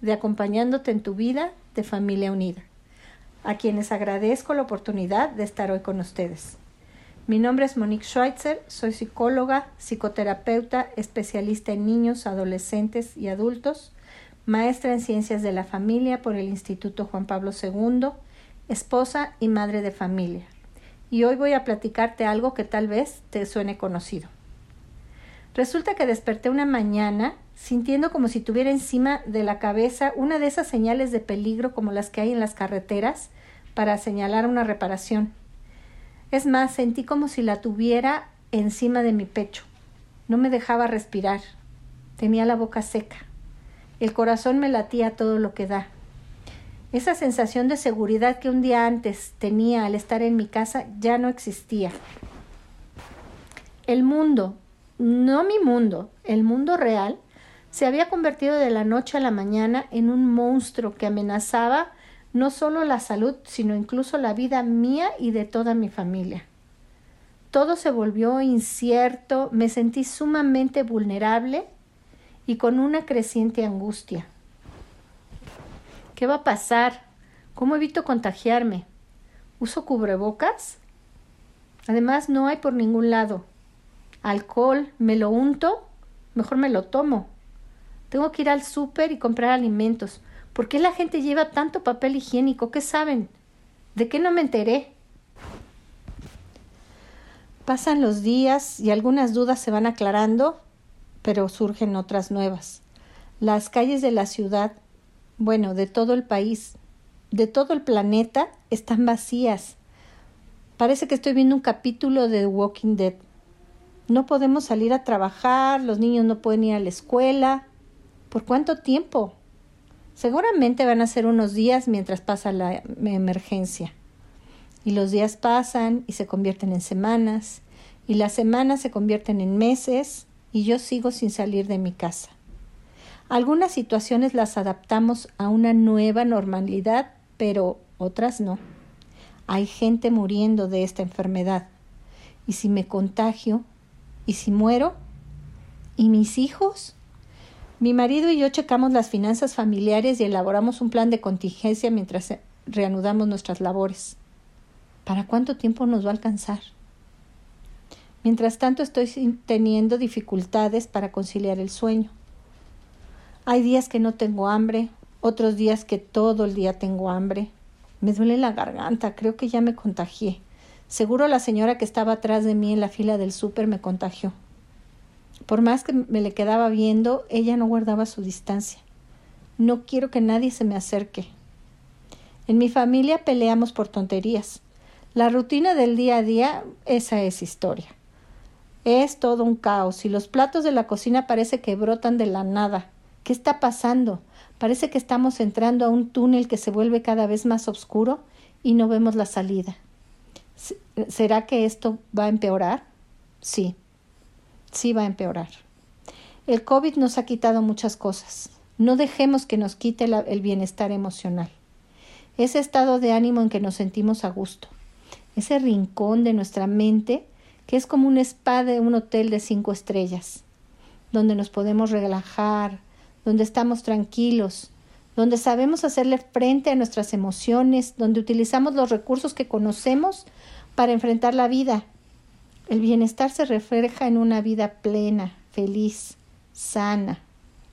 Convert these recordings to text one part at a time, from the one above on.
de Acompañándote en tu vida de Familia Unida, a quienes agradezco la oportunidad de estar hoy con ustedes. Mi nombre es Monique Schweitzer, soy psicóloga, psicoterapeuta, especialista en niños, adolescentes y adultos, maestra en ciencias de la familia por el Instituto Juan Pablo II, esposa y madre de familia. Y hoy voy a platicarte algo que tal vez te suene conocido. Resulta que desperté una mañana sintiendo como si tuviera encima de la cabeza una de esas señales de peligro como las que hay en las carreteras para señalar una reparación. Es más, sentí como si la tuviera encima de mi pecho. No me dejaba respirar. Tenía la boca seca. El corazón me latía todo lo que da. Esa sensación de seguridad que un día antes tenía al estar en mi casa ya no existía. El mundo, no mi mundo, el mundo real, se había convertido de la noche a la mañana en un monstruo que amenazaba no solo la salud, sino incluso la vida mía y de toda mi familia. Todo se volvió incierto, me sentí sumamente vulnerable y con una creciente angustia. ¿Qué va a pasar? ¿Cómo evito contagiarme? ¿Uso cubrebocas? Además, no hay por ningún lado. ¿Alcohol? ¿Me lo unto? Mejor me lo tomo. Tengo que ir al súper y comprar alimentos. ¿Por qué la gente lleva tanto papel higiénico? ¿Qué saben? ¿De qué no me enteré? Pasan los días y algunas dudas se van aclarando, pero surgen otras nuevas. Las calles de la ciudad, bueno, de todo el país, de todo el planeta, están vacías. Parece que estoy viendo un capítulo de The Walking Dead. No podemos salir a trabajar, los niños no pueden ir a la escuela, ¿Por cuánto tiempo? Seguramente van a ser unos días mientras pasa la emergencia. Y los días pasan y se convierten en semanas, y las semanas se convierten en meses, y yo sigo sin salir de mi casa. Algunas situaciones las adaptamos a una nueva normalidad, pero otras no. Hay gente muriendo de esta enfermedad. ¿Y si me contagio? ¿Y si muero? ¿Y mis hijos? Mi marido y yo checamos las finanzas familiares y elaboramos un plan de contingencia mientras reanudamos nuestras labores. ¿Para cuánto tiempo nos va a alcanzar? Mientras tanto estoy teniendo dificultades para conciliar el sueño. Hay días que no tengo hambre, otros días que todo el día tengo hambre. Me duele la garganta, creo que ya me contagié. Seguro la señora que estaba atrás de mí en la fila del súper me contagió. Por más que me le quedaba viendo, ella no guardaba su distancia. No quiero que nadie se me acerque. En mi familia peleamos por tonterías. La rutina del día a día, esa es historia. Es todo un caos y los platos de la cocina parece que brotan de la nada. ¿Qué está pasando? Parece que estamos entrando a un túnel que se vuelve cada vez más oscuro y no vemos la salida. ¿Será que esto va a empeorar? Sí sí va a empeorar. El COVID nos ha quitado muchas cosas. No dejemos que nos quite el bienestar emocional. Ese estado de ánimo en que nos sentimos a gusto. Ese rincón de nuestra mente que es como un spa de un hotel de cinco estrellas, donde nos podemos relajar, donde estamos tranquilos, donde sabemos hacerle frente a nuestras emociones, donde utilizamos los recursos que conocemos para enfrentar la vida el bienestar se refleja en una vida plena, feliz, sana,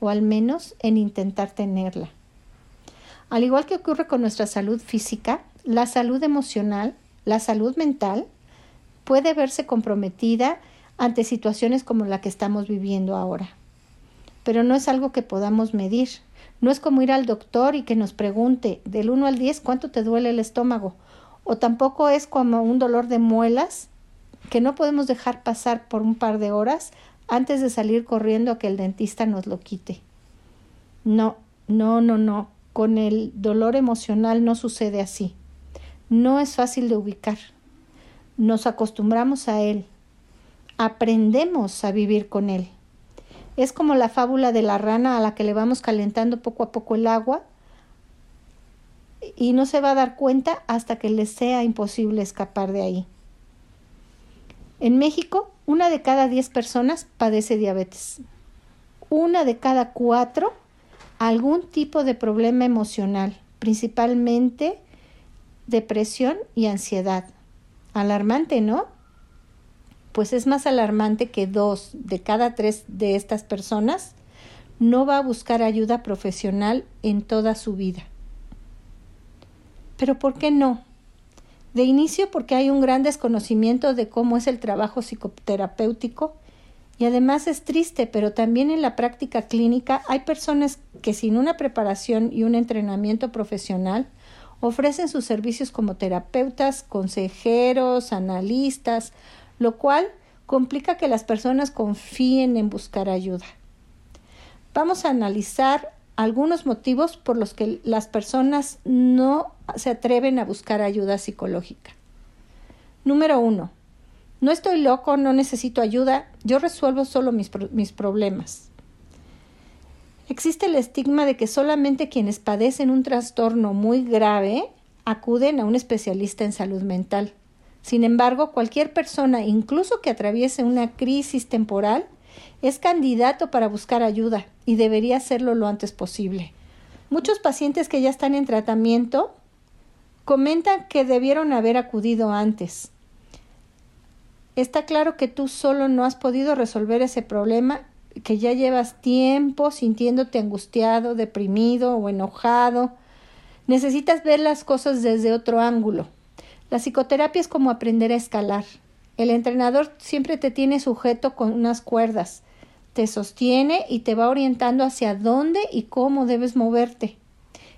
o al menos en intentar tenerla. Al igual que ocurre con nuestra salud física, la salud emocional, la salud mental, puede verse comprometida ante situaciones como la que estamos viviendo ahora. Pero no es algo que podamos medir. No es como ir al doctor y que nos pregunte del 1 al 10 cuánto te duele el estómago. O tampoco es como un dolor de muelas que no podemos dejar pasar por un par de horas antes de salir corriendo a que el dentista nos lo quite. No, no, no, no. con el dolor emocional no sucede así. No es fácil de ubicar. Nos acostumbramos a él. Aprendemos a vivir con él. Es como la fábula de la rana a la que le vamos calentando poco a poco el agua y no se va a dar cuenta hasta que le sea imposible escapar de ahí. En México, una de cada diez personas padece diabetes. Una de cada cuatro algún tipo de problema emocional, principalmente depresión y ansiedad. Alarmante, ¿no? Pues es más alarmante que dos de cada tres de estas personas no va a buscar ayuda profesional en toda su vida. Pero ¿por qué no? De inicio porque hay un gran desconocimiento de cómo es el trabajo psicoterapéutico y además es triste, pero también en la práctica clínica hay personas que sin una preparación y un entrenamiento profesional ofrecen sus servicios como terapeutas, consejeros, analistas, lo cual complica que las personas confíen en buscar ayuda. Vamos a analizar algunos motivos por los que las personas no se atreven a buscar ayuda psicológica. Número uno, no estoy loco, no necesito ayuda, yo resuelvo solo mis, mis problemas. Existe el estigma de que solamente quienes padecen un trastorno muy grave acuden a un especialista en salud mental. Sin embargo, cualquier persona, incluso que atraviese una crisis temporal, es candidato para buscar ayuda y debería hacerlo lo antes posible. Muchos pacientes que ya están en tratamiento comentan que debieron haber acudido antes. Está claro que tú solo no has podido resolver ese problema, que ya llevas tiempo sintiéndote angustiado, deprimido o enojado. Necesitas ver las cosas desde otro ángulo. La psicoterapia es como aprender a escalar. El entrenador siempre te tiene sujeto con unas cuerdas te sostiene y te va orientando hacia dónde y cómo debes moverte.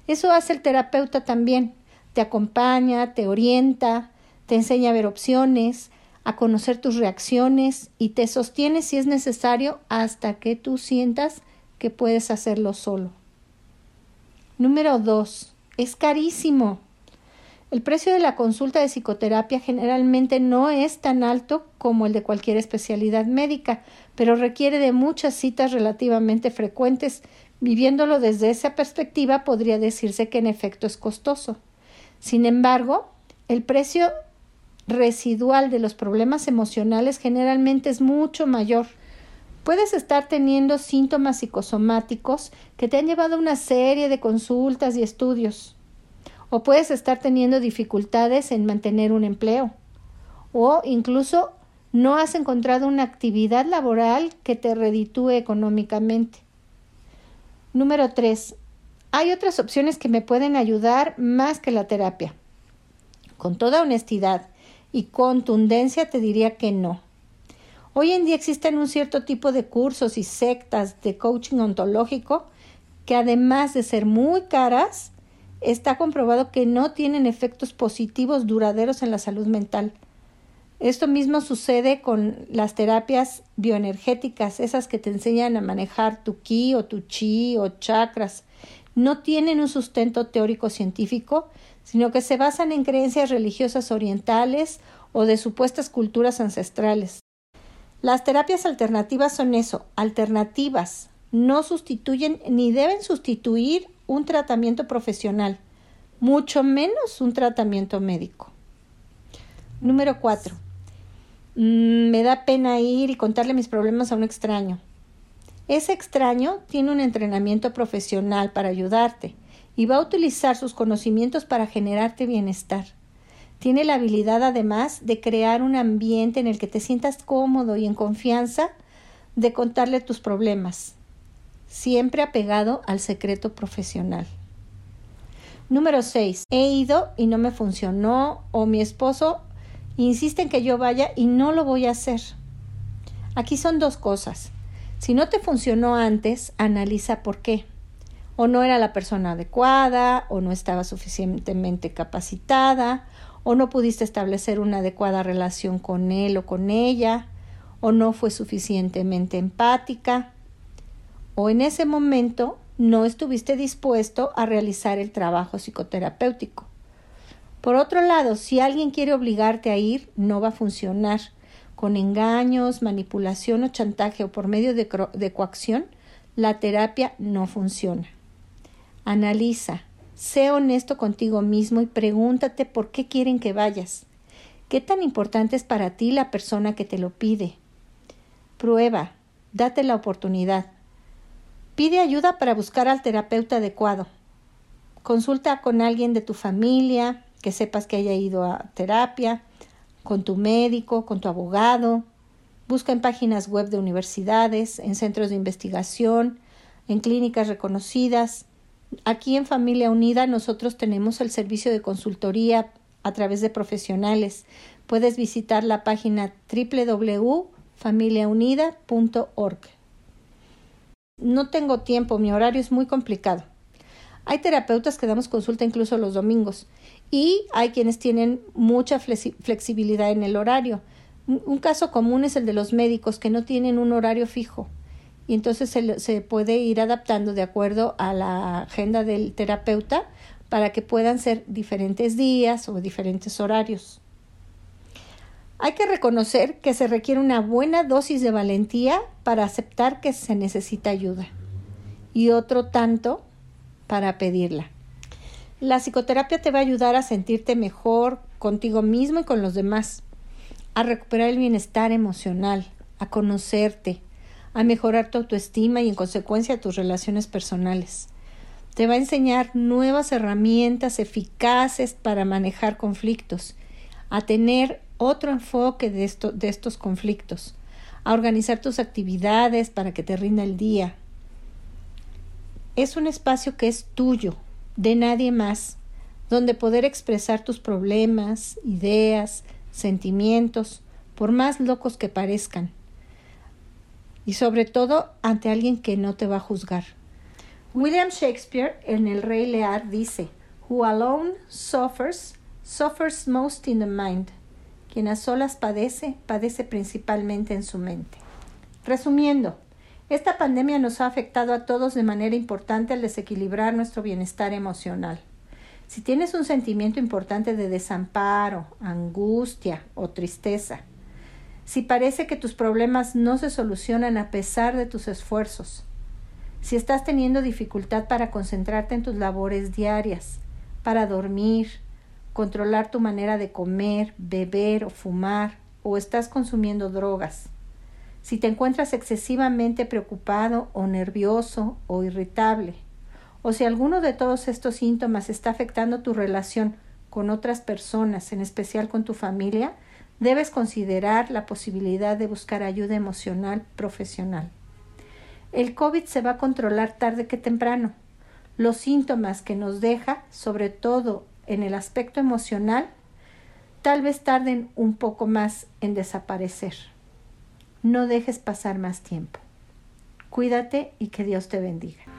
Eso hace el terapeuta también. Te acompaña, te orienta, te enseña a ver opciones, a conocer tus reacciones y te sostiene si es necesario hasta que tú sientas que puedes hacerlo solo. Número dos. Es carísimo. El precio de la consulta de psicoterapia generalmente no es tan alto como el de cualquier especialidad médica, pero requiere de muchas citas relativamente frecuentes. Viviéndolo desde esa perspectiva, podría decirse que en efecto es costoso. Sin embargo, el precio residual de los problemas emocionales generalmente es mucho mayor. Puedes estar teniendo síntomas psicosomáticos que te han llevado a una serie de consultas y estudios o puedes estar teniendo dificultades en mantener un empleo o incluso no has encontrado una actividad laboral que te reditúe económicamente. Número 3. Hay otras opciones que me pueden ayudar más que la terapia. Con toda honestidad y contundencia te diría que no. Hoy en día existen un cierto tipo de cursos y sectas de coaching ontológico que además de ser muy caras, está comprobado que no tienen efectos positivos duraderos en la salud mental. Esto mismo sucede con las terapias bioenergéticas, esas que te enseñan a manejar tu ki o tu chi o chakras. No tienen un sustento teórico científico, sino que se basan en creencias religiosas orientales o de supuestas culturas ancestrales. Las terapias alternativas son eso, alternativas, no sustituyen ni deben sustituir un tratamiento profesional, mucho menos un tratamiento médico. Número 4. Mm, me da pena ir y contarle mis problemas a un extraño. Ese extraño tiene un entrenamiento profesional para ayudarte y va a utilizar sus conocimientos para generarte bienestar. Tiene la habilidad además de crear un ambiente en el que te sientas cómodo y en confianza de contarle tus problemas siempre apegado al secreto profesional. Número 6. He ido y no me funcionó o mi esposo insiste en que yo vaya y no lo voy a hacer. Aquí son dos cosas. Si no te funcionó antes, analiza por qué. O no era la persona adecuada, o no estaba suficientemente capacitada, o no pudiste establecer una adecuada relación con él o con ella, o no fue suficientemente empática, o en ese momento no estuviste dispuesto a realizar el trabajo psicoterapéutico. Por otro lado, si alguien quiere obligarte a ir, no va a funcionar. Con engaños, manipulación o chantaje o por medio de, coacción, la terapia no funciona. Analiza, sé honesto contigo mismo y pregúntate por qué quieren que vayas. ¿Qué tan importante es para ti la persona que te lo pide? Prueba, date la oportunidad. Pide ayuda para buscar al terapeuta adecuado. Consulta con alguien de tu familia, que sepas que haya ido a terapia, con tu médico, con tu abogado. Busca en páginas web de universidades, en centros de investigación, en clínicas reconocidas. Aquí en Familia Unida nosotros tenemos el servicio de consultoría a través de profesionales. Puedes visitar la página www.familiaunida.org. No tengo tiempo, mi horario es muy complicado. Hay terapeutas que damos consulta incluso los domingos y hay quienes tienen mucha flexibilidad en el horario. Un caso común es el de los médicos que no tienen un horario fijo y entonces se, puede ir adaptando de acuerdo a la agenda del terapeuta para que puedan ser diferentes días o diferentes horarios. Hay que reconocer que se requiere una buena dosis de valentía para aceptar que se necesita ayuda y otro tanto para pedirla. La psicoterapia te va a ayudar a sentirte mejor contigo mismo y con los demás, a recuperar el bienestar emocional, a conocerte, a mejorar tu autoestima y en consecuencia tus relaciones personales. Te va a enseñar nuevas herramientas eficaces para manejar conflictos, a tener otro enfoque de, esto, de estos conflictos, a organizar tus actividades para que te rinda el día. Es un espacio que es tuyo, de nadie más, donde poder expresar tus problemas, ideas, sentimientos, por más locos que parezcan, y sobre todo ante alguien que no te va a juzgar. William Shakespeare en El Rey Lear dice, Who alone suffers, suffers most in the mind. Quien a solas padece, padece principalmente en su mente. Resumiendo, esta pandemia nos ha afectado a todos de manera importante al desequilibrar nuestro bienestar emocional. Si tienes un sentimiento importante de desamparo, angustia o tristeza, si parece que tus problemas no se solucionan a pesar de tus esfuerzos, si estás teniendo dificultad para concentrarte en tus labores diarias, para dormir, controlar tu manera de comer, beber o fumar, o estás consumiendo drogas. Si te encuentras excesivamente preocupado o nervioso o irritable, o si alguno de todos estos síntomas está afectando tu relación con otras personas, en especial con tu familia, debes considerar la posibilidad de buscar ayuda emocional profesional. El COVID se va a controlar tarde que temprano. Los síntomas que nos deja, sobre todo en el aspecto emocional, tal vez tarden un poco más en desaparecer. No dejes pasar más tiempo. Cuídate y que Dios te bendiga.